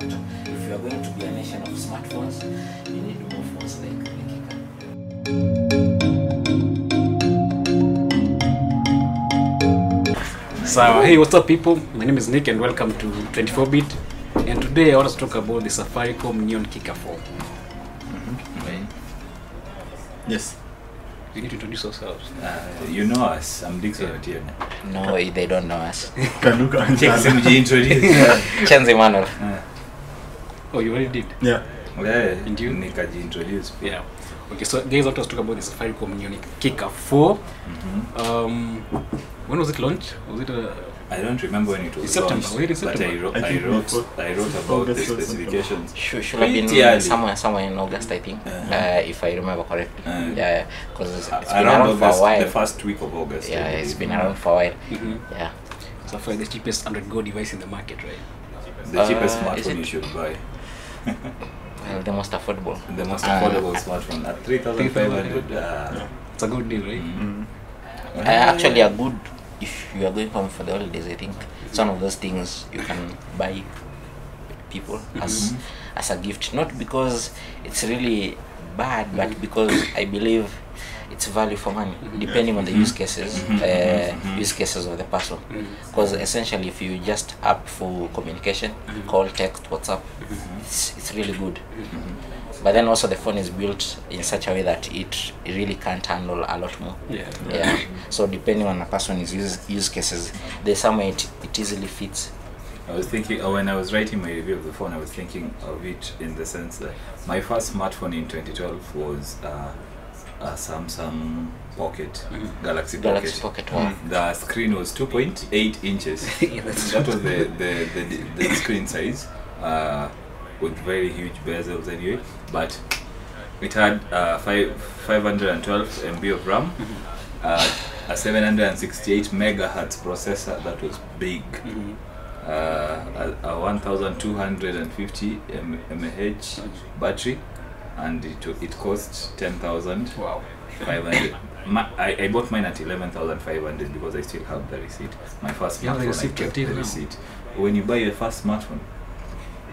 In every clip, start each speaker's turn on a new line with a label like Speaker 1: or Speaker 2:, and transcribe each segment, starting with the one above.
Speaker 1: factor. If you are going to be a nation of smartphones, you need more phones like Nikika.
Speaker 2: So, hey, what's up, people? My name is Nick, and welcome to 24-bit. And today, I want to talk about the Safaricom Neon Kika 4.
Speaker 3: Yes.
Speaker 2: You need to introduce ourselves.
Speaker 4: Uh, you know us. I'm Dixon Otieno.
Speaker 1: No, they don't know us.
Speaker 3: Kanuka and
Speaker 4: Take
Speaker 3: Sana.
Speaker 4: SMG introduce.
Speaker 1: Chenzi Manuel.
Speaker 4: Uh,
Speaker 2: Oh, you already did?
Speaker 3: Yeah.
Speaker 4: yeah,
Speaker 2: And you?
Speaker 4: Nikaji introduce.
Speaker 2: Yeah. Okay, so guys, I want to talk about the Safaricom Unique Kicker 4.
Speaker 4: Mhm.
Speaker 2: Um, when was it launched? Was it a...
Speaker 4: I don't remember when it was
Speaker 2: September,
Speaker 4: launched,
Speaker 2: wait, September.
Speaker 4: but I wrote,
Speaker 3: I
Speaker 4: I, wrote, I wrote about
Speaker 3: August the
Speaker 4: specifications.
Speaker 1: Should, should have been
Speaker 4: early.
Speaker 1: somewhere somewhere in August, I think,
Speaker 4: Uh-huh.
Speaker 1: uh, if I remember correctly.
Speaker 4: Uh,
Speaker 1: yeah, because it's
Speaker 4: it's
Speaker 1: been
Speaker 4: around
Speaker 1: around for a while.
Speaker 4: the first week of August.
Speaker 1: yeah, it's been around for a while.
Speaker 2: mhm.
Speaker 1: Yeah.
Speaker 2: Sapphire, the cheapest Android Go device in the market, right?
Speaker 4: The cheapest
Speaker 1: Uh,
Speaker 4: smartphone you should buy.
Speaker 1: Well, the most affordable.
Speaker 4: The most
Speaker 1: Uh,
Speaker 4: smartphone at 3500 uh,
Speaker 2: It's a good deal, right?
Speaker 4: mm.
Speaker 1: Uh, actually, a good if you are going home for the holidays. I think it's one of those things you can buy people as as a gift, not because it's really bad, but because I believe it's value for money, mm-hmm. depending on the mm-hmm. use cases, mm-hmm. uh, use cases of the person. Because essentially, if you just up for communication, call, text, WhatsApp, it's, it's really good. But then also the phone is built in such a way that it, it really can't handle a lot more.
Speaker 2: Yeah.
Speaker 1: Yeah. So depending on a person's use use cases, there's somewhere it, it easily fits.
Speaker 4: I was thinking, uh, when I was writing my review of the phone, I was thinking of it in the sense that my first smartphone in 2012 was uh, a Samsung Pocket, Galaxy Pocket.
Speaker 1: Galaxy Pocket Wow.
Speaker 4: The screen was 2.8 inches.
Speaker 2: Yeah,
Speaker 4: that was the, the, the, the screen size uh, with very huge bezels anyway. But it had uh, five, 512 MB of RAM, uh, a 768 megahertz processor that was big
Speaker 2: Mhm.
Speaker 4: uh, a, a 1250 m- mAh battery and it, it cost 10,000.
Speaker 2: Wow.
Speaker 4: Ma- I, I bought mine at 11,500 because I still have the receipt my first
Speaker 2: You have the
Speaker 4: smartphone
Speaker 2: receipt
Speaker 4: I kept the
Speaker 2: now?
Speaker 4: receipt when you buy your first smartphone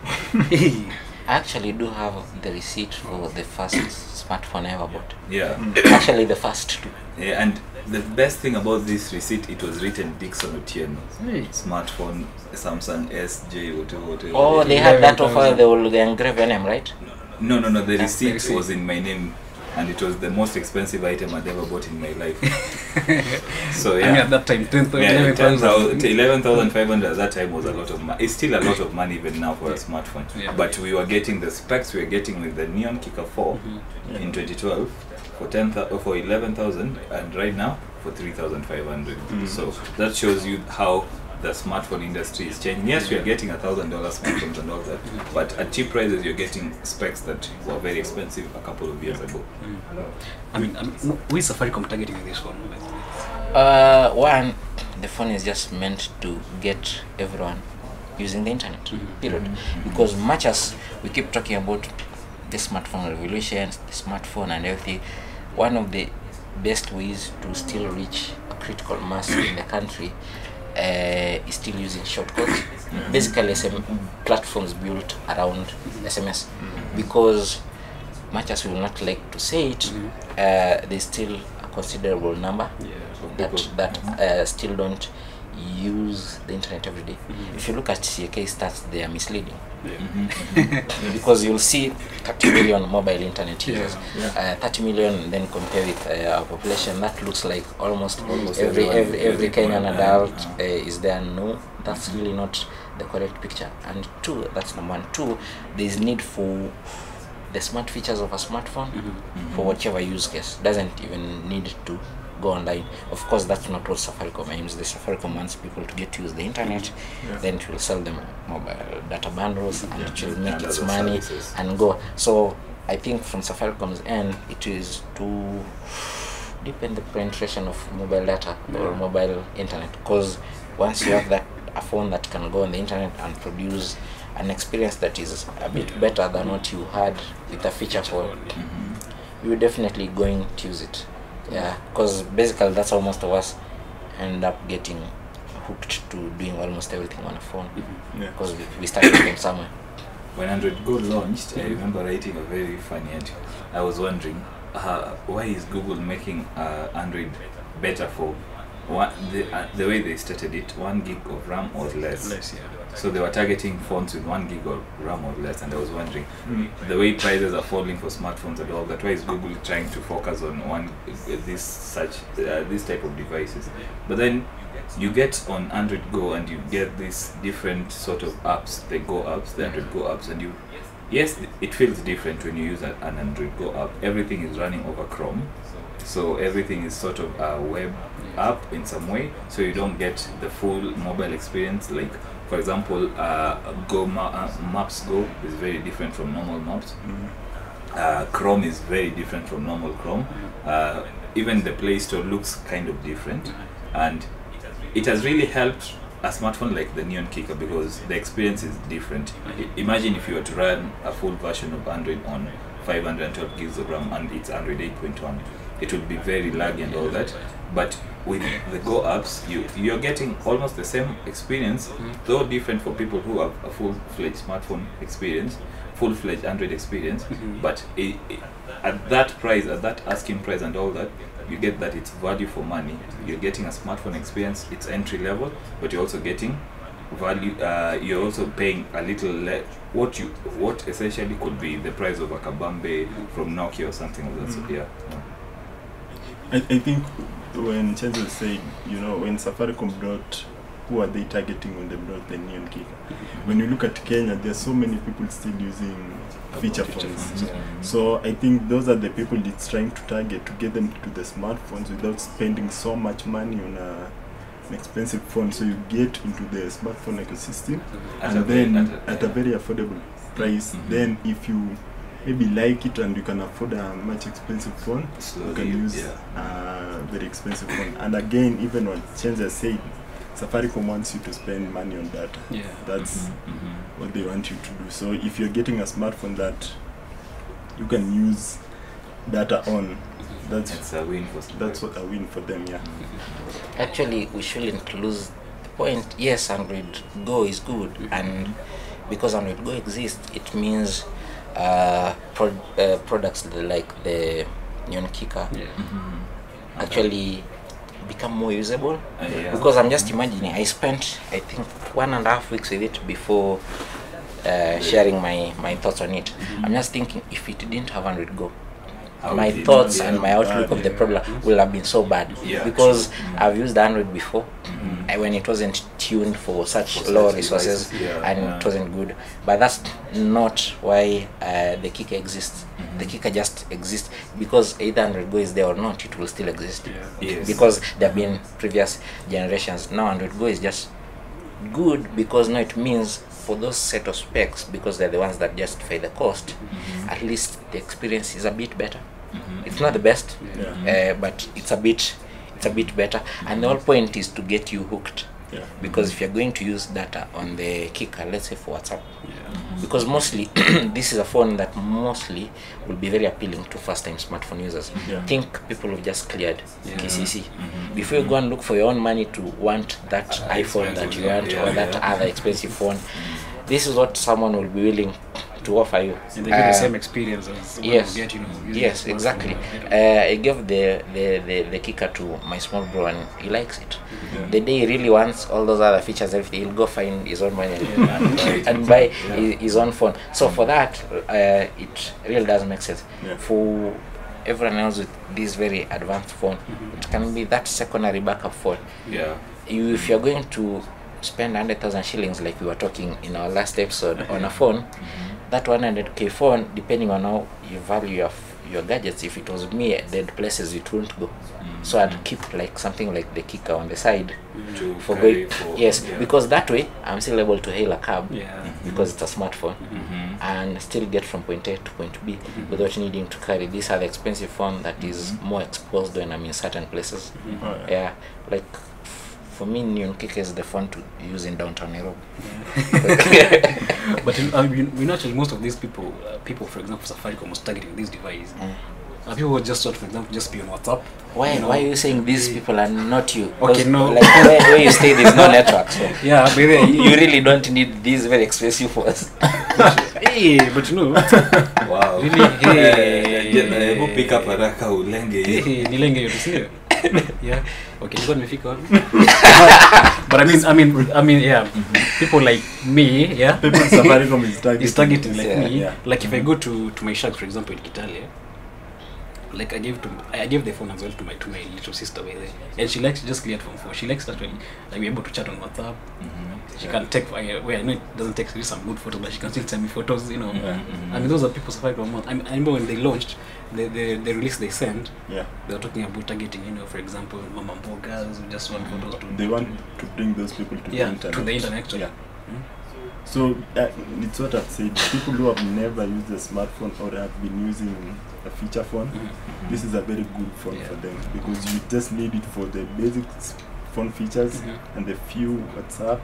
Speaker 1: I actually do have the receipt for the first smartphone I ever bought.
Speaker 4: yeah
Speaker 1: Actually, the first two.
Speaker 4: yeah and the best thing about this receipt it was written Dixon Otieno
Speaker 2: Hey.
Speaker 4: smartphone Samsung SJ whatever whatever
Speaker 1: Oh, they had that offer. They will engrave your name, right?
Speaker 4: No, no, no. no.
Speaker 2: the
Speaker 4: receipt,
Speaker 2: receipt.
Speaker 4: was in my name, and it was the most expensive item I'd ever bought in my life. so
Speaker 2: I
Speaker 4: yeah,
Speaker 2: mean, at that time, 10,
Speaker 4: yeah,
Speaker 2: 11,000.
Speaker 4: 11,500 at that time was a lot of money. It's still a lot of money even now for a smartphone.
Speaker 2: Yeah.
Speaker 4: But we were getting the specs we were getting with the Neon Kicka 4
Speaker 2: Mm-hmm.
Speaker 4: in 2012 for 10, thou- for 11,000, and right now for 3,500. So that shows you how the smartphone industry is changing. Yes, you're getting a thousand dollar smartphones and all that, but at cheap prices, you're getting specs that were very expensive a couple of years ago. Mm.
Speaker 2: I mean, I mean, who is Safaricom targeting with this one?
Speaker 1: Uh, one, the phone is just meant to get everyone using the internet. Mm-hmm. Period. Mm-hmm. Because much as we keep talking about the smartphone revolution, the smartphone and everything, one of the best ways to still reach a critical mass in the country uh, is still using shortcuts. Basically, SM platforms built around SMS, because much as we will not like to say it, uh, there's still a considerable number that that uh, still don't use the internet every day. If you look at CK stats, they are misleading because you'll see 30 million mobile internet users, Uh, 30 million. Then compare with uh, our population, that looks like almost,
Speaker 4: Almost
Speaker 1: every
Speaker 4: everyone,
Speaker 1: every every Kenyan adult
Speaker 4: yeah.
Speaker 1: uh, is there. No, that's really not the correct picture. And two, that's number one. Two, there's need for the smart features of a smartphone for whichever use case. Doesn't even need to go online. Of course, that's not what Safaricom aims. The Safaricom wants people to get to use the internet, then it will sell them mobile data bundles and it will make
Speaker 4: and
Speaker 1: its money
Speaker 4: services.
Speaker 1: and go. So I think from Safaricom's end, it is to deepen the penetration of mobile data or mobile internet because once you have that a phone that can go on the internet and produce an experience that is a bit better than what you had with a feature phone you're definitely going to use it yeah because basically that's how most of us end up getting hooked to doing almost everything on a phone
Speaker 3: Yeah.
Speaker 1: because we, we started from somewhere.
Speaker 4: When Android Go launched, I remember writing a very funny article. I was wondering, uh, why is Google making uh, Android better for one, the, uh, the way they started it, one gig of RAM or less.
Speaker 2: Less, yeah.
Speaker 4: So they were targeting phones with one gig of RAM or less, and I was wondering,
Speaker 3: Mm.
Speaker 4: the way prices are falling for smartphones and all that, why is Google trying to focus on one this such uh, this type of devices? But then you get on Android Go and you get these different sort of apps, the Go apps, the Android Go apps, and you yes, it feels different when you use a- an Android Go app. Everything is running over Chrome, so everything is sort of a web app in some way. So you don't get the full mobile experience. Like for example, uh, Go Ma- uh, Maps Go is very different from normal Maps.
Speaker 3: Mm.
Speaker 4: Uh, Chrome is very different from normal Chrome. Uh, even the Play Store looks kind of different, and it has really helped a smartphone like the Neon Kicka because the experience is different. I- imagine if you were to run a full version of Android on 512 gigs of RAM and it's Android 8.1, it would be very laggy and all that. But with the Go apps, you you're getting almost the same experience, mm-hmm. though different for people who have a full-fledged smartphone experience, full-fledged Android experience. Mm-hmm. But i i at that price, at that asking price and all that, you get that it's value for money. You're getting a smartphone experience. It's entry level, but you're also getting value. Uh, you're also paying a little less. What you what essentially could be the price of a Kabambe from Nokia or something of that. sort. Mm-hmm. Yeah.
Speaker 3: I, I think when Chenzo saying, you know, when Safaricom brought, who are they targeting when they brought the neon kicka? When you look at Kenya, there's so many people still using feature phones.
Speaker 2: yeah.
Speaker 3: So I think those are the people it's trying to target to get them to the smartphones without spending so much money on a, an expensive phone. So you get into the smartphone ecosystem
Speaker 4: At
Speaker 3: and
Speaker 4: very-
Speaker 3: then
Speaker 4: at a-
Speaker 3: at a very affordable price.
Speaker 4: Mhm.
Speaker 3: Then if you maybe like it and you can afford a much expensive phone, you can use
Speaker 4: yeah.
Speaker 3: a very expensive phone. And again, even what Chenza said, Safaricom wants you to spend money on data.
Speaker 2: Yeah.
Speaker 3: That's
Speaker 4: Mhm, mhm.
Speaker 3: what they want you to do. So if you're getting a smartphone that you can use data on, that's
Speaker 4: It's a win for
Speaker 3: that's what a win for them. Yeah.
Speaker 1: Actually, we shouldn't lose the point. Yes, Android Go is good, and because Android Go exists, it means uh, pro- uh, products like the Neon Kicker
Speaker 2: Yeah.
Speaker 4: Mhm.
Speaker 1: actually become more usable.
Speaker 4: Uh, yeah.
Speaker 1: Because I'm just imagining, I spent I think one and a half weeks with it before uh, sharing my, my thoughts on it. I'm just thinking if it didn't have Android Go,
Speaker 4: How
Speaker 1: my thoughts and my outlook of the problem will have been so bad because.
Speaker 4: Mm.
Speaker 1: I've used Android before
Speaker 4: Mhm.
Speaker 1: uh, when it wasn't tuned for such
Speaker 4: For
Speaker 1: low resources
Speaker 4: yeah,
Speaker 1: and
Speaker 4: yeah.
Speaker 1: it wasn't good. But that's not why uh, the kicka exists. The
Speaker 4: Mhm.
Speaker 1: kicka just exists because either Android Go is there or not, it will still exist
Speaker 2: Yeah.
Speaker 4: Yes.
Speaker 1: because there have been previous generations. Now Android Go is just good because now it means for those set of specs because they're the ones that justify the cost.
Speaker 4: Mhm.
Speaker 1: At least the experience is a bit better.
Speaker 4: Mhm.
Speaker 1: It's not the best,
Speaker 3: Yeah.
Speaker 1: uh, but it's a bit it's a bit better. And the whole point is to get you hooked
Speaker 3: Yeah.
Speaker 1: because if you're going to use data on the kicker, let's say for WhatsApp,
Speaker 2: Yeah.
Speaker 1: because mostly this is a phone that mostly will be very appealing to first time smartphone users.
Speaker 3: Yeah.
Speaker 1: Think people have just cleared
Speaker 2: Yeah.
Speaker 1: KCC.
Speaker 4: Mhm.
Speaker 1: Before you go and look for your own money to want that
Speaker 4: Uh,
Speaker 1: iPhone that you want
Speaker 4: yeah,
Speaker 1: or that
Speaker 4: yeah.
Speaker 1: other expensive phone, this is what someone will be willing to offer you.
Speaker 2: And they get
Speaker 1: Uh,
Speaker 2: the same experience as
Speaker 1: yes.
Speaker 2: get, you know.
Speaker 1: Yes, exactly. Uh. I gave the, the, the, the kicka to my small bro and he likes it.
Speaker 3: Yeah.
Speaker 1: The day he really wants all those other features, everything, he'll go find his own money and,
Speaker 2: Yeah.
Speaker 1: and buy, and buy his, his own phone. So for that, uh, it really does make sense.
Speaker 3: Yeah.
Speaker 1: For everyone else with this very advanced phone, it can be that secondary backup phone.
Speaker 4: Yeah.
Speaker 1: You, if you're going to spend 100,000 shillings like we were talking in our last episode on a phone, that 100k phone, depending on how you value your, your gadgets, if it was me, dead places it wouldn't go. So I'd keep like something like the kicker on the side
Speaker 4: To
Speaker 1: for
Speaker 4: carry
Speaker 1: going.
Speaker 4: for-
Speaker 1: Yes,
Speaker 4: yeah.
Speaker 1: because that way I'm still able to hail a cab
Speaker 2: Yeah.
Speaker 1: because it's a smartphone
Speaker 4: Mhm.
Speaker 1: and still get from point A to point B without needing to carry this other expensive phone that is more exposed when I'm in certain places.
Speaker 3: Oh,
Speaker 1: Yeah, like f- for me, Neon kick is the phone to use in downtown Nairobi.
Speaker 2: but in, I mean, we know actually most of these people, uh, people for example, Safaricom was targeting this device.
Speaker 1: Mm.
Speaker 2: Uh, people just thought, for example, just be on WhatsApp.
Speaker 1: Why,
Speaker 2: you know.
Speaker 1: why are you saying these people are not you?
Speaker 2: Okay, no.
Speaker 1: Like where, where you stay, there's no network. So
Speaker 2: Yeah, but
Speaker 1: you,
Speaker 2: then,
Speaker 1: you really don't need these very expensive phones.
Speaker 2: hey, but you know,
Speaker 4: Wow.
Speaker 2: Really? Hey.
Speaker 4: Yeah, yeah, yeah, pick up haraka ulenge hiyo.
Speaker 2: hey, nilenge yote sindio? Yeah. Okay, nilikuwa nimefika wapi? but I mean, I mean, I mean, yeah, people like me, yeah,
Speaker 3: People in Safaricom is targeting.
Speaker 2: is targeting like
Speaker 1: Yeah,
Speaker 2: me.
Speaker 3: yeah.
Speaker 2: Like if I go to to my shack, for example, in Kitale, like I gave to I gave the phone as well to my to my little sister by there and she likes just cleared from four. She likes that when like we're able to chat on WhatsApp.
Speaker 4: Mhm.
Speaker 2: She
Speaker 4: Yeah.
Speaker 2: can take I, well, I know it doesn't take really some good photos, but she can still send me photos. You know,
Speaker 4: mm-hmm.
Speaker 2: I mean those are people. I, mean, I remember when they launched the the, the release they sent.
Speaker 3: Yeah.
Speaker 2: They were talking about targeting, you know, for example, mama mbogas who just want photos to
Speaker 3: They want to bring those people to
Speaker 2: yeah
Speaker 3: the internet.
Speaker 2: to the internet.
Speaker 3: Yeah. So uh, it's what I've said. People who have never used a smartphone or have been using a feature phone,
Speaker 2: Mhm.
Speaker 3: this is a very good phone
Speaker 2: Yeah.
Speaker 3: for them because you just need it for the basic phone features
Speaker 2: Mhm.
Speaker 3: and the few WhatsApp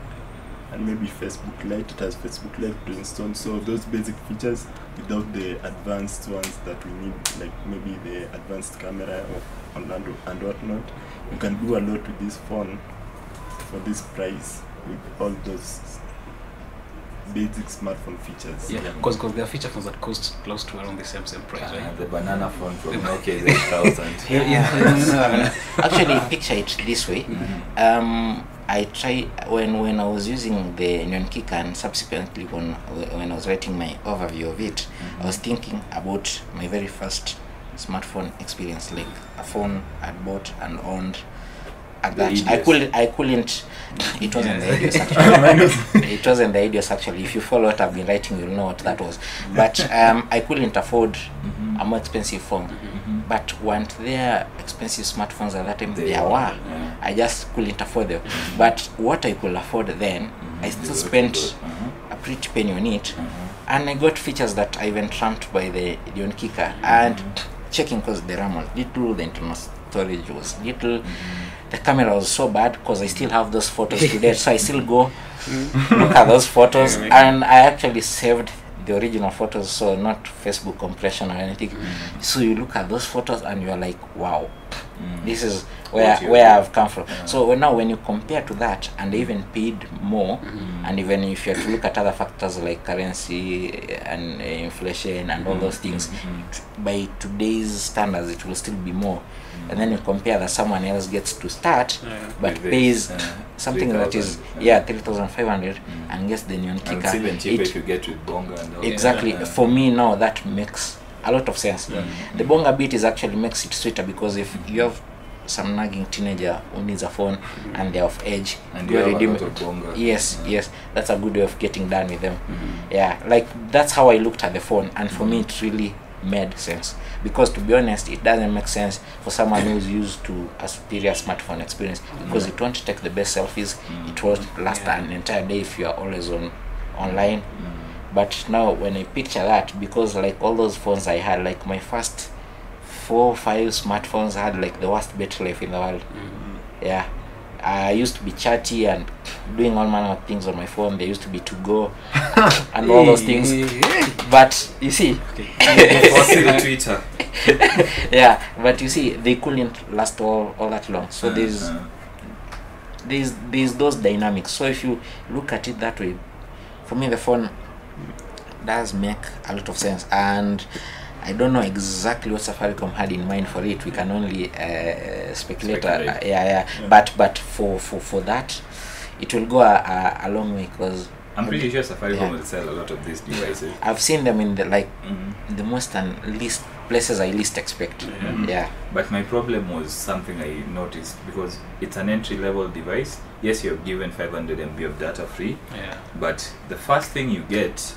Speaker 3: and maybe Facebook Lite. It has Facebook Lite to install. So those basic features without the advanced ones that we need, like maybe the advanced camera or and, and whatnot. You can do a lot with this phone for this price with all those basic smartphone features.
Speaker 2: Yeah, because there are feature phones that cost close to around the same same price,
Speaker 4: uh,
Speaker 2: right?
Speaker 4: the banana phone from Nokia is 8000.
Speaker 2: Yeah, yeah.
Speaker 1: Actually, picture it this way.
Speaker 4: Mhm.
Speaker 1: Um, I try when when I was using the Nyon Kick and subsequently when when I was writing my overview of it, I was thinking about my very first smartphone experience, like a phone I bought and owned. At
Speaker 4: The
Speaker 1: that, I
Speaker 4: Idios.
Speaker 1: couldn't. I couldn't. It wasn't the
Speaker 4: Yeah.
Speaker 1: Actually. it wasn't the Idios actually. If you follow what I've been writing, you'll know what that was. But um, I couldn't afford
Speaker 4: Mhm.
Speaker 1: a more expensive phone.
Speaker 4: Mhm.
Speaker 1: But weren't there expensive smartphones at that time?
Speaker 4: They
Speaker 1: there
Speaker 4: were,
Speaker 1: were.
Speaker 4: yeah.
Speaker 1: I just couldn't afford them. But what I could afford then, I
Speaker 4: Mhm.
Speaker 1: still spent.
Speaker 4: Mhm.
Speaker 1: a pretty penny on it,
Speaker 4: Mhm.
Speaker 1: and I got features that I even trumped by the Dion Kika. And checking because the RAM was little, the internal storage was little, the camera was so bad because I still have those photos today. so I still go look at those photos, and I actually saved the original photos, so not Facebook compression or anything. So you look at those photos and you're like, wow,
Speaker 4: Mhm.
Speaker 1: this is where
Speaker 4: What
Speaker 1: where. I've come from.
Speaker 4: Yeah.
Speaker 1: So when- now when you compare to that, and even paid more,
Speaker 4: mm.
Speaker 1: and even if you have to look at other factors like currency and uh, inflation and all those things,
Speaker 4: Mhm.
Speaker 1: by today's standards, it will still be more. And then you compare that someone else gets to start,
Speaker 2: Yeah.
Speaker 1: but
Speaker 4: With
Speaker 1: pays something that is
Speaker 4: 3,000,
Speaker 1: yeah three thousand five hundred
Speaker 4: Mm.
Speaker 1: and gets the neon
Speaker 4: And it's even cheaper
Speaker 1: It-
Speaker 4: if you get with Bonga and all
Speaker 1: exactly
Speaker 4: that.
Speaker 1: for me now that makes a lot of sense
Speaker 4: Yeah.
Speaker 1: the bonga beat is actually makes it sweeter because if you have some nagging teenager who needs a phone and they're of age
Speaker 4: And you
Speaker 1: it. yes
Speaker 4: Yeah.
Speaker 1: yes that's a good way of getting done with them
Speaker 4: Mhm.
Speaker 1: yeah like that's how i looked at the phone and for me it really made sense because to be honest it doesn't make sense for someone who's used to a superior smartphone experience because it won't take the best selfies it won't last
Speaker 2: Yeah.
Speaker 1: an entire day if you are always on online
Speaker 4: Mhm.
Speaker 1: But now when i picture that because like all those phones i had like my first four five smartphones had like the worst battery life in the world. Yeah. I used to be chatty and doing all manner of things on my phone. They used to be to go and all those things. but you see
Speaker 4: Fossil Twitter.
Speaker 1: yeah but you see they couldn't last all, all that long. So there's
Speaker 4: Uh,
Speaker 1: there's there's those dynamics. So if you look at it that way for me the phone does make a lot of sense and i don't know exactly what safaricom had in mind for it we can only uh, speculate, uh, yeah, yeah
Speaker 3: Yeah.
Speaker 1: but but for for for that it will go a, a, a long way because
Speaker 4: I'm pretty sure Safaricom
Speaker 1: Yeah.
Speaker 4: will sell a lot of these devices.
Speaker 1: i've seen them in the like
Speaker 4: Mhm.
Speaker 1: the most and least places i least expect
Speaker 2: Yeah.
Speaker 1: yeah
Speaker 4: But my problem was something I noticed because it's an entry level device. Yes, you have given 500 MB of data free,
Speaker 2: Yeah.
Speaker 4: but the first thing you get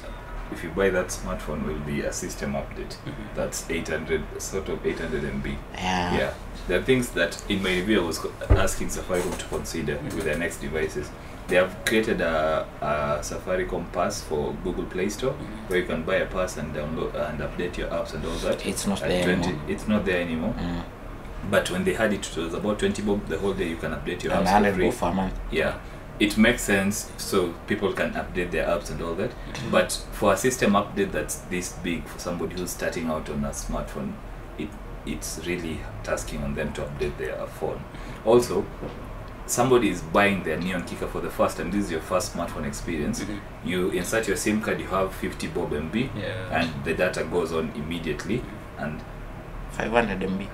Speaker 4: if you buy that smartphone will be a system update. Mm-hmm. That's 800, sort of 800 MB.
Speaker 1: yeah,
Speaker 4: Yeah, there are things that in my review I was asking Safaricom to consider mm-hmm. with their next devices. They have created a, a Safaricom Pass for Google Play Store mm-hmm. where you can buy a pass and download and update your apps and all that.
Speaker 1: it's not
Speaker 4: At
Speaker 1: there
Speaker 4: 20
Speaker 1: anymore.
Speaker 4: It's not there anymore.
Speaker 1: Mm.
Speaker 4: But when they had it, it was about 20 bob the whole day. You can update your
Speaker 1: and
Speaker 4: apps for
Speaker 1: 100
Speaker 4: free.
Speaker 1: bob for a month
Speaker 4: Yeah, it makes sense so people can update their apps and all that. Mm-hmm. But for a system update that's this big for somebody who's starting out on a smartphone, it it's really tasking on them to update their phone. Mm-hmm. Also, somebody is buying their Neon Kicker for the first time. This is your first smartphone experience.
Speaker 2: Mhm.
Speaker 4: You insert your SIM card. You have 50 bob MB,
Speaker 2: Yeah.
Speaker 4: and the data goes on immediately. Mm-hmm. And
Speaker 1: 500 MB.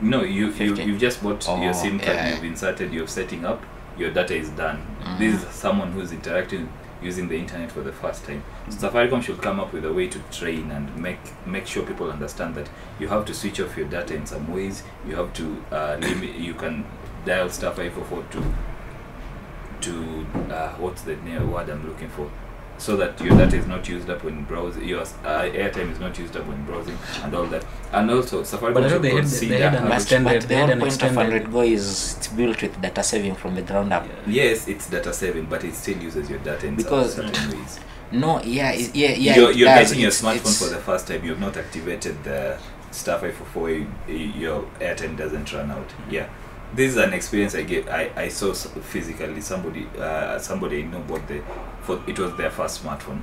Speaker 4: no, you you you've just bought
Speaker 1: Oh,
Speaker 4: your SIM card.
Speaker 1: yeah.
Speaker 4: You've inserted. You're setting up. Your data is done.
Speaker 1: Mhm.
Speaker 4: This is someone who's interacting using the internet for the first time. Safaricom should come up with a way to train and make make sure people understand that you have to switch off your data in some ways. You have to uh, limit. You can dial star five four four to to uh, what's the word I'm looking for. So that your data is not used up when browsing, your uh, airtime is not used up when browsing, and all that. And also, Safaricom
Speaker 2: But I
Speaker 4: should
Speaker 2: thought they had-
Speaker 4: consider
Speaker 2: they had an
Speaker 4: how-
Speaker 1: But,
Speaker 2: extended-
Speaker 1: but
Speaker 2: they
Speaker 1: the
Speaker 2: had
Speaker 1: whole
Speaker 2: an
Speaker 1: point of
Speaker 2: extended-
Speaker 1: 100 Go is it's built with data saving from the ground up.
Speaker 2: Yeah.
Speaker 4: Yes, it's data saving, but it still uses your data in
Speaker 1: Because-
Speaker 4: some certain ways.
Speaker 1: No, yeah, it- yeah, yeah.
Speaker 4: you're
Speaker 1: it
Speaker 4: you're
Speaker 1: does.
Speaker 4: getting your smartphone for the first time. You've not activated the star five four four. Your airtime doesn't run out. Yeah, this is an experience I get. I, I saw physically somebody uh, somebody I know bought the for it was their first smartphone.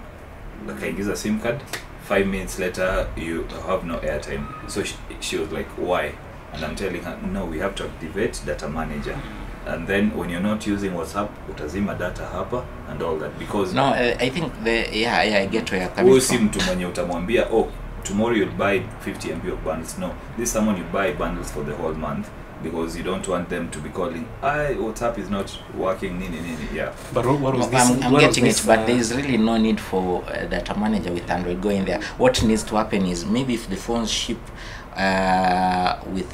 Speaker 4: Like I use a SIM card. Five minutes later, you have no airtime. So she, she was like, "Why?" And I'm telling her, "No, we have to activate data manager." And then when you're not using WhatsApp, utazima data hapa and all that because
Speaker 1: No, uh, I think the yeah, yeah, I get where you're coming
Speaker 4: si
Speaker 1: from.
Speaker 4: mtu mwenye utamwambia oh tomorrow you'll buy 50 mb of bundles no this is someone you buy bundles for the whole month because you don't want them to be calling i whatsapp is not working nini nini yeah
Speaker 2: But what, what was
Speaker 1: No,
Speaker 2: this?
Speaker 1: I'm, I'm
Speaker 2: what was
Speaker 1: getting
Speaker 2: this,
Speaker 1: it, but
Speaker 2: uh,
Speaker 1: there is really no need for uh, data manager with Android going there. What needs to happen is maybe if the phones ship uh, with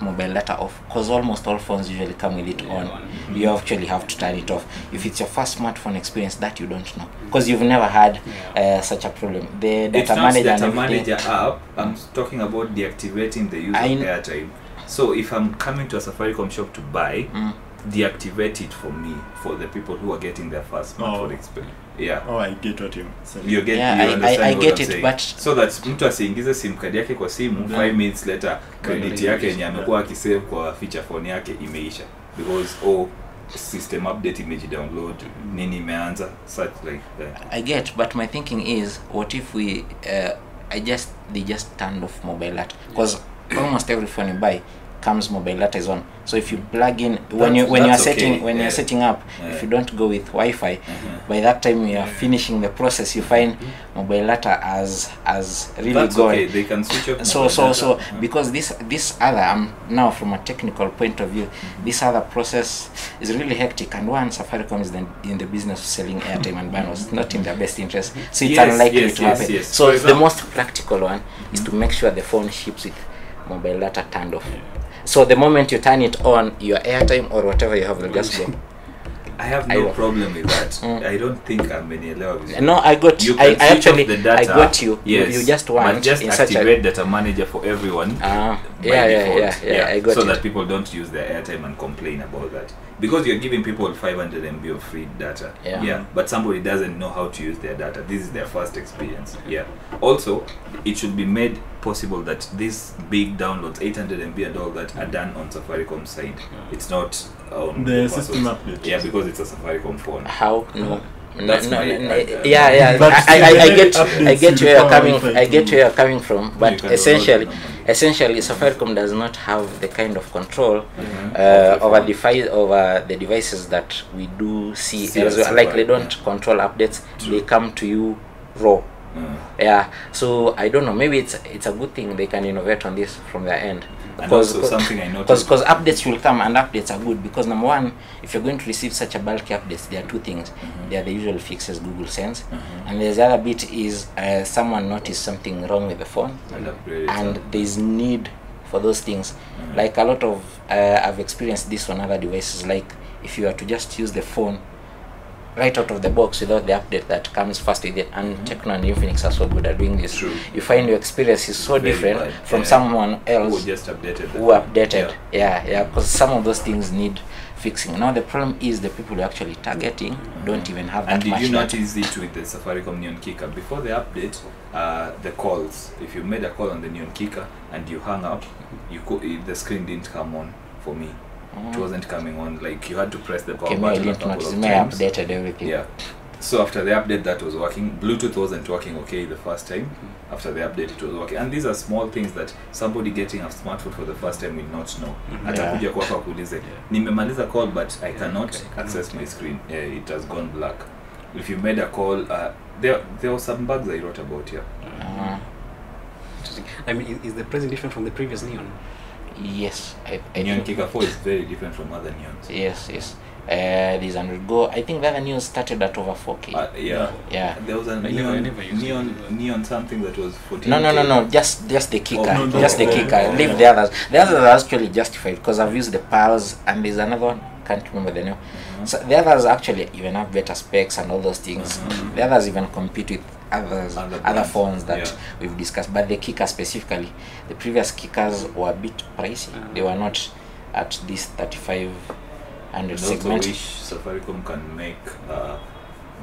Speaker 1: mobile data off, because almost all phones usually come with it
Speaker 2: Yeah,
Speaker 1: on.
Speaker 2: on.
Speaker 1: You actually have to turn it off. If it's your first smartphone experience, that you don't know, because you've never had
Speaker 2: Yeah.
Speaker 1: uh, such a problem. The data manager,
Speaker 4: data
Speaker 1: and
Speaker 4: manager app i'm talking about deactivating the use
Speaker 1: I
Speaker 4: of airtime so if i'm coming to a safaricom shop to buy
Speaker 1: Mm.
Speaker 4: deactivate it for me for the people who are getting their first smartphone
Speaker 3: Oh.
Speaker 4: experience yeah
Speaker 3: Oh, I get what you're saying.
Speaker 4: you get
Speaker 1: Yeah,
Speaker 4: you understand
Speaker 1: I- I
Speaker 4: what
Speaker 1: get
Speaker 4: I'm
Speaker 1: it,
Speaker 4: saying.
Speaker 1: but-
Speaker 4: so that mtu asiingize sim card yake kwa simu
Speaker 3: Yeah.
Speaker 4: 5 minutes later credit yake yenye amekuwa akisave kwa feature phone yake imeisha because oh system update imejidownload nini imeanza such like that
Speaker 1: I get, but my thinking is, what if we, uh, I just they just turned off mobile at because almost every phone you buy comes mobile data is on. So if you plug in when
Speaker 4: That's-
Speaker 1: you when you're
Speaker 4: that's
Speaker 1: setting when
Speaker 4: yeah.
Speaker 1: you're setting up,
Speaker 4: Yeah.
Speaker 1: if you don't go with Wi-Fi,
Speaker 4: Mhm.
Speaker 1: by that time you are finishing the process. You find mobile data as as really
Speaker 4: That's
Speaker 1: going.
Speaker 4: okay they can switch off
Speaker 1: so so
Speaker 4: data.
Speaker 1: so
Speaker 4: Mhm.
Speaker 1: because this this other um now from a technical point of view this other process is really hectic and one safaricom is then in the business of selling airtime and bundles it's not in their best interest so it's
Speaker 4: Yes,
Speaker 1: unlikely
Speaker 4: yes,
Speaker 1: to
Speaker 4: yes,
Speaker 1: happen so the most practical one is to make sure the phone ships with mobile data turned off. So the moment you turn it on your airtime or whatever you have will just go.
Speaker 4: I have no
Speaker 1: I
Speaker 4: problem with that.
Speaker 1: Mm.
Speaker 4: I don't think amenielewa vizuri
Speaker 1: no i got
Speaker 4: you
Speaker 1: I, I actually
Speaker 4: the data.
Speaker 1: I got you.
Speaker 4: Yes.
Speaker 1: you, you just want
Speaker 4: but just
Speaker 1: in such a
Speaker 4: data manager for everyone
Speaker 1: Uh,
Speaker 4: by
Speaker 1: yeah, yeah, yeah, yeah, I got
Speaker 4: so
Speaker 1: it.
Speaker 4: that people don't use their airtime and complain about that because you're giving people 500 MB of free data.
Speaker 1: Yeah. yeah.
Speaker 4: but somebody doesn't know how to use their data. This is their first experience. Yeah. Also it should be made possible that these big downloads 800 MB and all that are done on Safaricom side. It's not on
Speaker 3: The
Speaker 4: person's-
Speaker 3: system update.
Speaker 4: yeah because it's a Safaricom phone.
Speaker 1: How? No no,
Speaker 4: That's
Speaker 1: no, no, no,
Speaker 4: I-
Speaker 1: yeah yeah
Speaker 3: But
Speaker 1: I, I, I get I get where you're coming I get where you're coming from but essentially essentially Safaricom does not have the kind of control
Speaker 4: Mhm.
Speaker 1: uh, over
Speaker 4: the
Speaker 1: device over the devices that we do see,
Speaker 4: See
Speaker 1: elsewhere. like they don't control updates
Speaker 4: True.
Speaker 1: they come to you raw
Speaker 4: Mm.
Speaker 1: yeah. So I don't know. Maybe it's it's a good thing they can innovate on this from their end.
Speaker 4: Also something I noticed
Speaker 1: because updates will come and updates are good. Because number one if you're going to receive such a bulky updates there are two things.
Speaker 4: Mhm.
Speaker 1: there are the usual fixes google sends.
Speaker 4: Mhm.
Speaker 1: and there's the other bit is uh, someone noticed something wrong with the phone.
Speaker 4: And
Speaker 1: and there's need for those things.
Speaker 4: Mhm.
Speaker 1: like a lot of uh, i've experienced this on other devices. Like if you are to just use the phone right out of the box without the update that comes first with it and
Speaker 4: Mhm.
Speaker 1: Techno and Infinix are so good at doing this
Speaker 4: True.
Speaker 1: you find your experience is so
Speaker 4: Very
Speaker 1: different
Speaker 4: bad,
Speaker 1: from
Speaker 4: yeah.
Speaker 1: someone
Speaker 4: who just updated
Speaker 1: who updated
Speaker 4: Yeah.
Speaker 1: yeah yeah because some of those things need fixing now the problem is the people you're actually targeting don't even have that
Speaker 4: And did
Speaker 1: much
Speaker 4: you notice it with the Safaricom Neon Kicker? Before the update, uh, the calls, if you made a call on the Neon Kicker and you hung up, you co- the screen didn't come on for me. It wasn't coming on. Like you had to press the power
Speaker 1: okay,
Speaker 4: button a couple of times.
Speaker 1: updated everything
Speaker 4: Yeah. so after the update that was working bluetooth wasn't working okay the first time after the update it was working and these are small things that somebody getting a smartphone for the first time will not know
Speaker 2: Mhm.
Speaker 4: atakuja kwako akuulize nimemaliza call but i cannot
Speaker 2: Okay.
Speaker 4: access my screen yeah, it has gone black if you made a call uh, there, there were some bugs i wrote about here
Speaker 1: Uh,
Speaker 2: Interesting. I mean, is the present different from the previous Neon?
Speaker 1: Yes, I, I
Speaker 4: neon kika 4 is very different from other neons
Speaker 1: Yes, yes. Uh, these hundred go. I think the other neon started at over 4k.
Speaker 4: uh, yeah
Speaker 1: yeah.
Speaker 4: there was a neon
Speaker 2: never
Speaker 4: neon neon something that was 14
Speaker 1: No, no, no, no. Just, just the kicker.
Speaker 4: Oh,
Speaker 3: no,
Speaker 1: just the
Speaker 3: no,
Speaker 1: kicker.
Speaker 3: no,
Speaker 1: Leave
Speaker 3: no.
Speaker 1: the others. The others are actually justified because I've used the pals and there's another one. Can't remember the name. So the others actually even have better specs and all those things.
Speaker 4: Mhm.
Speaker 1: The others even compete with others,
Speaker 4: Other
Speaker 1: other, phones that
Speaker 4: yeah.
Speaker 1: we've discussed. But the kicker specifically, the previous kickers were a bit pricey.
Speaker 2: Mm-hmm.
Speaker 1: They were not at this 3500
Speaker 4: And also
Speaker 1: segment.
Speaker 4: wish Safaricom can make uh,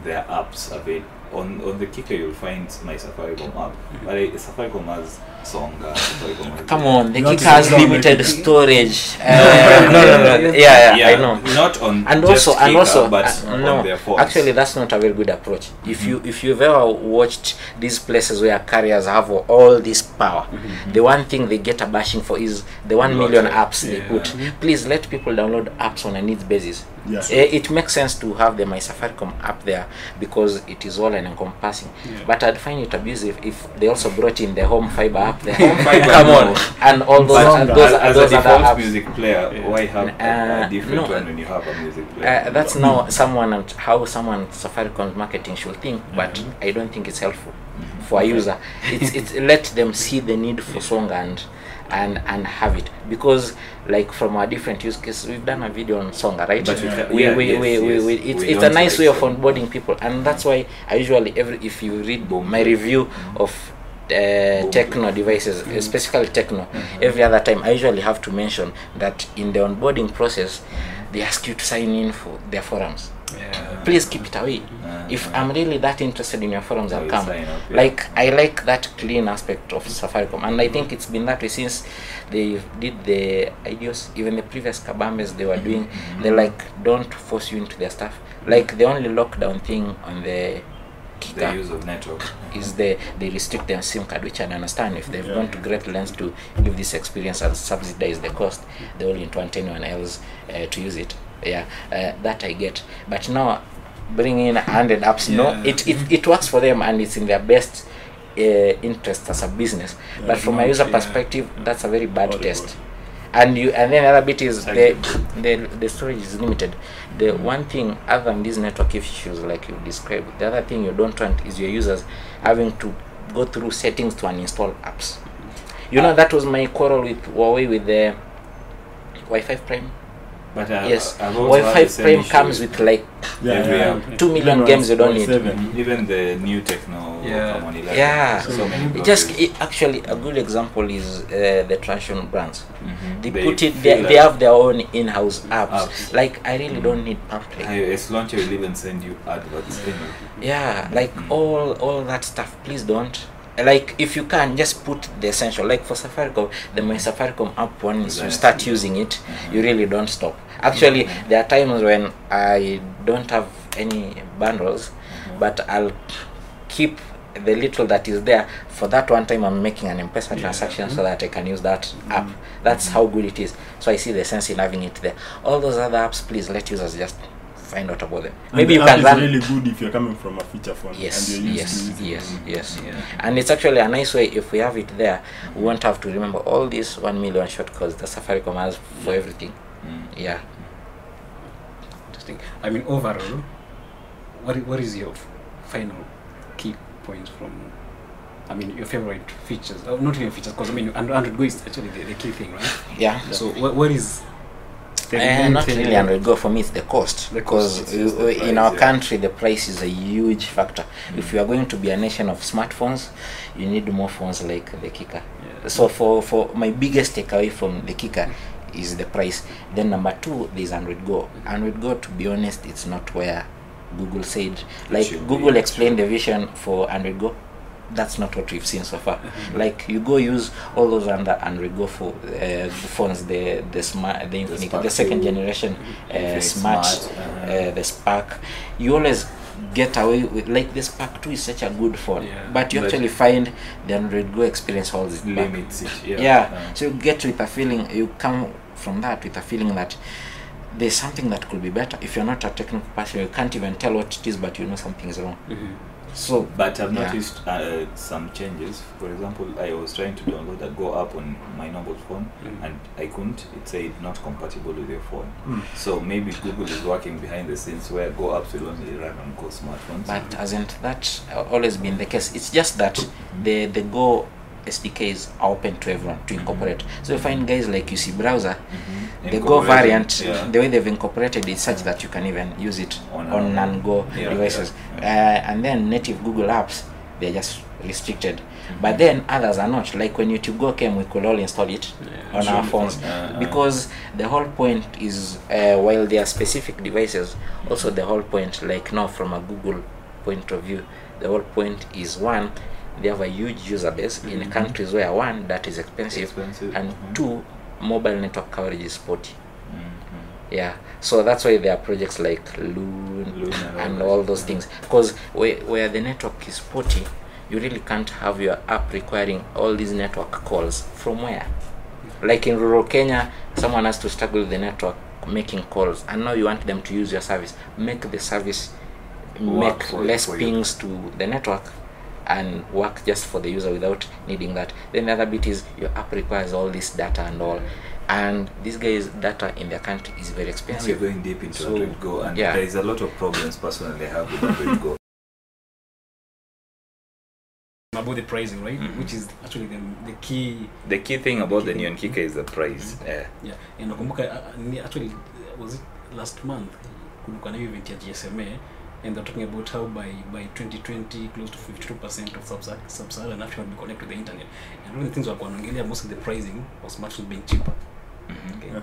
Speaker 4: their apps available. On, on the Kicker, you'll find my Safaricom app. But uh, Safaricom has Songa, Safaricom has
Speaker 1: Come on, the
Speaker 3: Not
Speaker 1: kicker has limited storage. Uh, no, no, no. Yeah, yeah, I know.
Speaker 4: Not on
Speaker 1: and
Speaker 4: just
Speaker 1: also and
Speaker 4: Kicker,
Speaker 1: also
Speaker 4: but
Speaker 1: uh,
Speaker 4: on
Speaker 1: no
Speaker 4: their phones.
Speaker 1: actually that's not a very good approach if you if you've ever watched these places where carriers have all this power the one thing they get a bashing for is the one
Speaker 4: Lot
Speaker 1: million
Speaker 4: of-
Speaker 1: apps they
Speaker 2: yeah.
Speaker 1: put please let people download apps on a needs basis
Speaker 3: Yeah.
Speaker 1: Eh, it makes sense to have the my safaricom app there because it is all an encompassing
Speaker 2: Yeah.
Speaker 1: but i'd find it abusive if they also brought in the home fiber app there
Speaker 4: Home fiber,
Speaker 1: come on and all those
Speaker 3: But
Speaker 1: and
Speaker 4: as,
Speaker 1: those,
Speaker 4: as a
Speaker 1: other
Speaker 4: default
Speaker 1: apps
Speaker 4: music player,
Speaker 2: Yeah.
Speaker 4: why have a,
Speaker 1: Uh,
Speaker 4: a different
Speaker 1: no,
Speaker 4: one when you have a music player?
Speaker 1: Uh, that's now someone and how someone Safaricom's marketing should think, but
Speaker 4: Mhm.
Speaker 1: I don't think it's helpful
Speaker 4: Mhm.
Speaker 1: for a user. It's it's let them see the need for song and and and have it. Because like from our different use cases we've done a video on Songa right?
Speaker 4: But
Speaker 3: Yeah.
Speaker 1: we,
Speaker 4: yeah,
Speaker 1: we,
Speaker 4: yes,
Speaker 1: we, we,
Speaker 4: yes.
Speaker 1: we, it's,
Speaker 4: We
Speaker 1: it's a nice way of onboarding people. And that's why I usually every if you read my review of uh, techno devices uh, specifically techno every other time I usually have to mention that in the onboarding process they ask you to sign in for their forums
Speaker 2: Yeah.
Speaker 1: please keep it away
Speaker 4: Uh,
Speaker 1: if
Speaker 4: uh,
Speaker 1: i'm really that interested in your forums i'll come
Speaker 4: up, yeah.
Speaker 1: like i like that clean aspect of safaricom and i think it's been that way since they did the IDEOS even the previous kabambes they were doing they like don't force you into their stuff like the only lockdown thing on the
Speaker 4: the use of network.
Speaker 1: is the they restrict their sim card which i understand if they've
Speaker 3: Yeah.
Speaker 1: gone to great lengths to give this experience and subsidize the cost they will want anyone else uh, to use it yeah uh, that i get. But now bringing in 100 apps no it, it it works for them and it's in their best uh, interest as a business.
Speaker 3: Yeah,
Speaker 1: but from a user
Speaker 2: yeah.
Speaker 1: perspective that's a very bad
Speaker 3: Horrible.
Speaker 1: test. And you and then the other bit is the, the the storage is limited. The one thing other than these network issues like you described the other thing you don't want is your users having to go through settings to uninstall apps. You know that was my quarrel with huawei with the Y5 Prime
Speaker 4: But uh,
Speaker 1: yes
Speaker 4: I've
Speaker 1: wi-fi
Speaker 4: the same
Speaker 1: prime comes
Speaker 4: with
Speaker 1: with like
Speaker 4: Every
Speaker 3: yeah.
Speaker 4: app.
Speaker 1: two million
Speaker 3: Even
Speaker 1: games you don't need
Speaker 4: even the new Tecno
Speaker 2: Yeah.
Speaker 4: from 11.
Speaker 1: Yeah.
Speaker 4: So many
Speaker 1: It just it, actually a good example is uh, the traditional brands
Speaker 4: Mhm.
Speaker 1: they,
Speaker 4: They
Speaker 1: put it
Speaker 4: feel
Speaker 1: they, they have their own in-house apps,
Speaker 4: Apps.
Speaker 1: like i really don't need PalmPlay.
Speaker 4: iOS launcher will even send you adverts.
Speaker 1: yeah like
Speaker 4: Mm.
Speaker 1: all all that stuff please don't like if you can just put the essential like for safaricom the my safaricom app once you start using it
Speaker 4: Mhm.
Speaker 1: you really don't stop actually
Speaker 4: Mhm.
Speaker 1: there are times when i don't have any bundles
Speaker 4: Mhm.
Speaker 1: but i'll keep the little that is there for that one time i'm making an m-pesa
Speaker 2: Yeah.
Speaker 1: transaction so that i can use that app that's how good it is so i see the sense in having it there all those other apps please let users just find out about them
Speaker 3: And
Speaker 1: maybe
Speaker 3: the
Speaker 1: you
Speaker 3: app
Speaker 1: can
Speaker 3: is
Speaker 1: run
Speaker 3: really good if you're coming from a feature phone
Speaker 1: Yes,
Speaker 3: and you're used
Speaker 1: yes,
Speaker 3: to
Speaker 1: yes,
Speaker 3: it.
Speaker 1: yes.
Speaker 2: Yeah.
Speaker 1: And it's actually a nice way if we have it there, we won't have to remember all these one million shortcuts that Safaricom has for everything.
Speaker 4: Mm.
Speaker 1: Yeah.
Speaker 2: Interesting. I mean, overall, what what is your final key points from? I mean, your favorite features. Oh, not even features, because I mean, Android Android Go is actually the, the key thing, right?
Speaker 1: Yeah.
Speaker 2: So, what, what is?
Speaker 1: Uh, not really hundred Go for me it's the cost
Speaker 2: The
Speaker 1: because
Speaker 2: cost,
Speaker 1: uh, in our
Speaker 4: yeah.
Speaker 1: country the price is a huge factor. If you are going to be a nation of smartphones, you need more phones like the Kika.
Speaker 2: Yeah.
Speaker 1: So for for my biggest takeaway from the Kika is the price. Then number two, there's Android Go. Android Go, to be honest, it's not where Google said. Like Google explained the vision for Android Go. That's not what we've seen so far. Like you go use all those under Android Go for uh, phones, the the smart, the the,
Speaker 4: Spark
Speaker 1: second
Speaker 4: 2,
Speaker 1: generation uh, smart,
Speaker 4: Smart, uh-huh.
Speaker 1: uh, the Spark. You always get away with like the Spark 2 is such a good phone
Speaker 2: Yeah.
Speaker 1: but you
Speaker 4: But-
Speaker 1: actually find the Android Go experience holds it back.
Speaker 4: it.
Speaker 1: yeah,
Speaker 4: Yeah. Uh,
Speaker 1: so you get with a feeling you come from that with a feeling that there's something that could be better if you're not a technical person you can't even tell what it is but you know something's wrong
Speaker 2: Mhm.
Speaker 1: So
Speaker 4: But I've
Speaker 1: Yeah.
Speaker 4: noticed uh, some changes. For example, I was trying to download a Go app on my normal phone,
Speaker 2: Mhm.
Speaker 4: and I couldn't. It said not compatible with your phone.
Speaker 3: Mm.
Speaker 4: So maybe Google is working behind the scenes where Go apps will only run on Go smartphones.
Speaker 1: but hasn't that always been the case it's just that the the go sdks are open to everyone to incorporate. So you find guys like uc browser
Speaker 4: Mhm.
Speaker 1: the go variant.
Speaker 4: yeah.
Speaker 1: the way they've incorporated it such that you can even use it
Speaker 4: On
Speaker 1: on, non-go
Speaker 4: yeah,
Speaker 1: devices.
Speaker 4: yeah,
Speaker 1: Uh, and then native google apps they're just restricted. But then others are not. Like when youtube go came we could all install it
Speaker 2: Yeah,
Speaker 1: on our
Speaker 2: sure.
Speaker 1: phones.
Speaker 4: Uh,
Speaker 1: because the whole point is uh, while there are specific devices also the whole point like now from a google point of view the whole point is one they have a huge user base in
Speaker 2: Mhm.
Speaker 1: countries where one that is expensive,
Speaker 4: Expensive.
Speaker 1: and
Speaker 4: Mhm.
Speaker 1: two mobile network coverage is spotty
Speaker 4: Mhm.
Speaker 1: yeah so that's why there are projects like loon,
Speaker 4: Loon and all
Speaker 1: and all those things because where, where the network is spotty you really can't have your app requiring all these network calls from where like in rural kenya someone has to struggle with the network making calls and now you want them to use your service make the service
Speaker 4: Work
Speaker 1: make less
Speaker 4: for you.
Speaker 1: pings to the network and work just for the user without needing that then the other bit is your app requires all this data and all and these guys data in their country is very
Speaker 4: Now we're going deep into
Speaker 1: So,
Speaker 4: Android Go, and
Speaker 1: yeah.
Speaker 4: there is a lot of problems personally I have with Android Go.
Speaker 2: about the pricing, right?
Speaker 4: Mhm.
Speaker 2: Which is actually the, the key.
Speaker 4: The key thing about the Neon Kicka is the price. Yeah.
Speaker 2: Yeah, and nakumbuka uh, actually uh, was it last month kulikuwa na hiyo event ya GSMA and they're talking about how by by 2020 close to 52% of sub- sub-Saharan Africa will be connected to the internet. And one of the things walikuwa wanaongelea most of the pricing of smartphones being cheaper.
Speaker 4: Mhm.
Speaker 2: Okay.
Speaker 3: Yeah.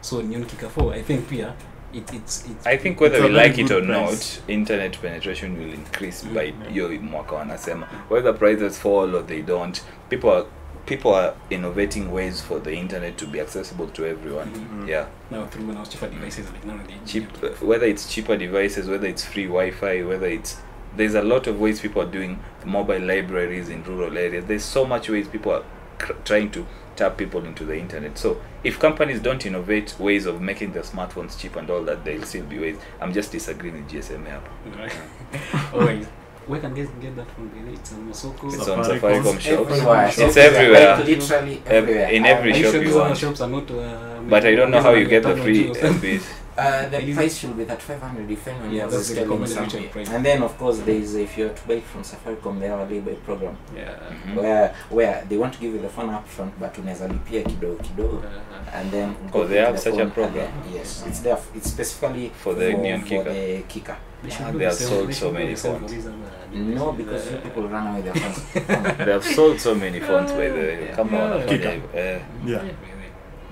Speaker 2: So Nyon Kika 4, I think pia it, it's it's
Speaker 4: I think whether
Speaker 3: It's
Speaker 4: we like it or
Speaker 3: price.
Speaker 4: not, internet penetration will increase
Speaker 2: Mm.
Speaker 4: by hiyo mwaka wanasema. Whether prices fall or they don't, people are people are innovating ways for the internet to be accessible to everyone.
Speaker 2: Mhm.
Speaker 4: Yeah,
Speaker 2: now through now cheaper devices like now they
Speaker 4: cheap. Whether it's cheaper devices, whether it's free Wi-Fi, whether it's there's a lot of ways people are doing mobile libraries in rural areas. There's so much ways people are cr- trying to tap people into the internet. So if companies don't innovate ways of making their smartphones cheap and all that, there'll still be ways. I'm just disagreeing with GSMA. hapa.
Speaker 2: Right. Always. Where can guys get that from? It's on Masoko.
Speaker 4: It's on
Speaker 3: Safaricom.
Speaker 4: Shops.
Speaker 1: Everywhere.
Speaker 4: It's everywhere.
Speaker 1: Like literally
Speaker 4: Ev-
Speaker 1: everywhere.
Speaker 4: in every shop
Speaker 2: sure
Speaker 4: you want.
Speaker 2: shops are not, uh,
Speaker 4: But I don't know how you get the free MBs.
Speaker 1: Uh, the price should be that 500 if anyone
Speaker 2: Yeah,
Speaker 1: telling
Speaker 2: recommended
Speaker 1: something. And then of course there is if you're to buy it from Safaricom they have a lay-by program
Speaker 2: Yeah.
Speaker 4: mm-hmm.
Speaker 1: where where they want to give you the phone up front but unaweza lipia kidogo kidogo
Speaker 2: Uh,
Speaker 1: and then
Speaker 4: Oh, they have
Speaker 1: the
Speaker 4: such a program?
Speaker 1: then- yes it's there it's specifically
Speaker 4: For the Neon
Speaker 1: for
Speaker 4: kicker.
Speaker 1: the Kika.
Speaker 2: They should
Speaker 4: Ah, they have
Speaker 2: same-
Speaker 4: sold
Speaker 2: they
Speaker 4: so many
Speaker 2: the same for
Speaker 4: phones.
Speaker 1: No, because
Speaker 2: uh,
Speaker 1: you people run away with their phones.
Speaker 4: They have sold so many phones by the way.
Speaker 1: Yeah.
Speaker 4: Come on,
Speaker 2: Yeah.
Speaker 4: wanafanya hivyo.
Speaker 3: Yeah.
Speaker 2: Yeah.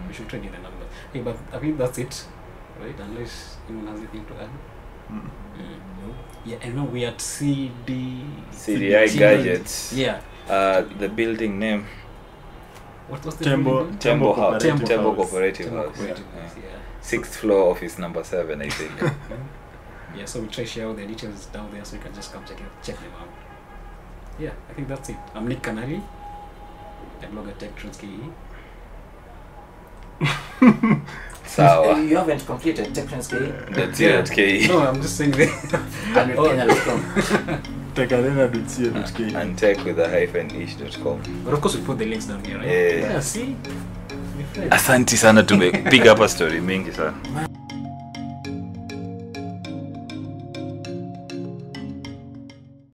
Speaker 2: We should trade in the number. Hey, but I think that's it, right? Unless anyone has anything to add.
Speaker 3: Mm.
Speaker 2: Yeah, I know we are at CD.
Speaker 4: CDI
Speaker 2: CD.
Speaker 4: gadgets.
Speaker 2: Yeah.
Speaker 4: Uh, the building name
Speaker 2: What was the
Speaker 3: Tembo-
Speaker 2: building?
Speaker 4: Tembo House.
Speaker 3: Cooperative
Speaker 4: Tembo
Speaker 3: House.
Speaker 4: Cooperative House.
Speaker 2: Cooperative
Speaker 4: Yeah.
Speaker 2: House, yeah.
Speaker 4: Sixth floor, office number seven, I think.
Speaker 2: Yeah, so we try share all the details down there so you can just come check it, check them out. Yeah, I think that's it. I'm Nick Canali. I blog at Tech Trends KE.
Speaker 4: Sawa.
Speaker 1: you haven't completed TechTrends KE?
Speaker 4: That's it at KE.
Speaker 2: No, I'm just saying that.
Speaker 1: And
Speaker 2: Oh.
Speaker 4: And tech with a hyphen ish.com.
Speaker 2: But of course, we put the links down here, right?
Speaker 4: Yeah.
Speaker 2: Yeah, see? Asante.
Speaker 4: Asanti sana tumepiga hapa story mingi sana.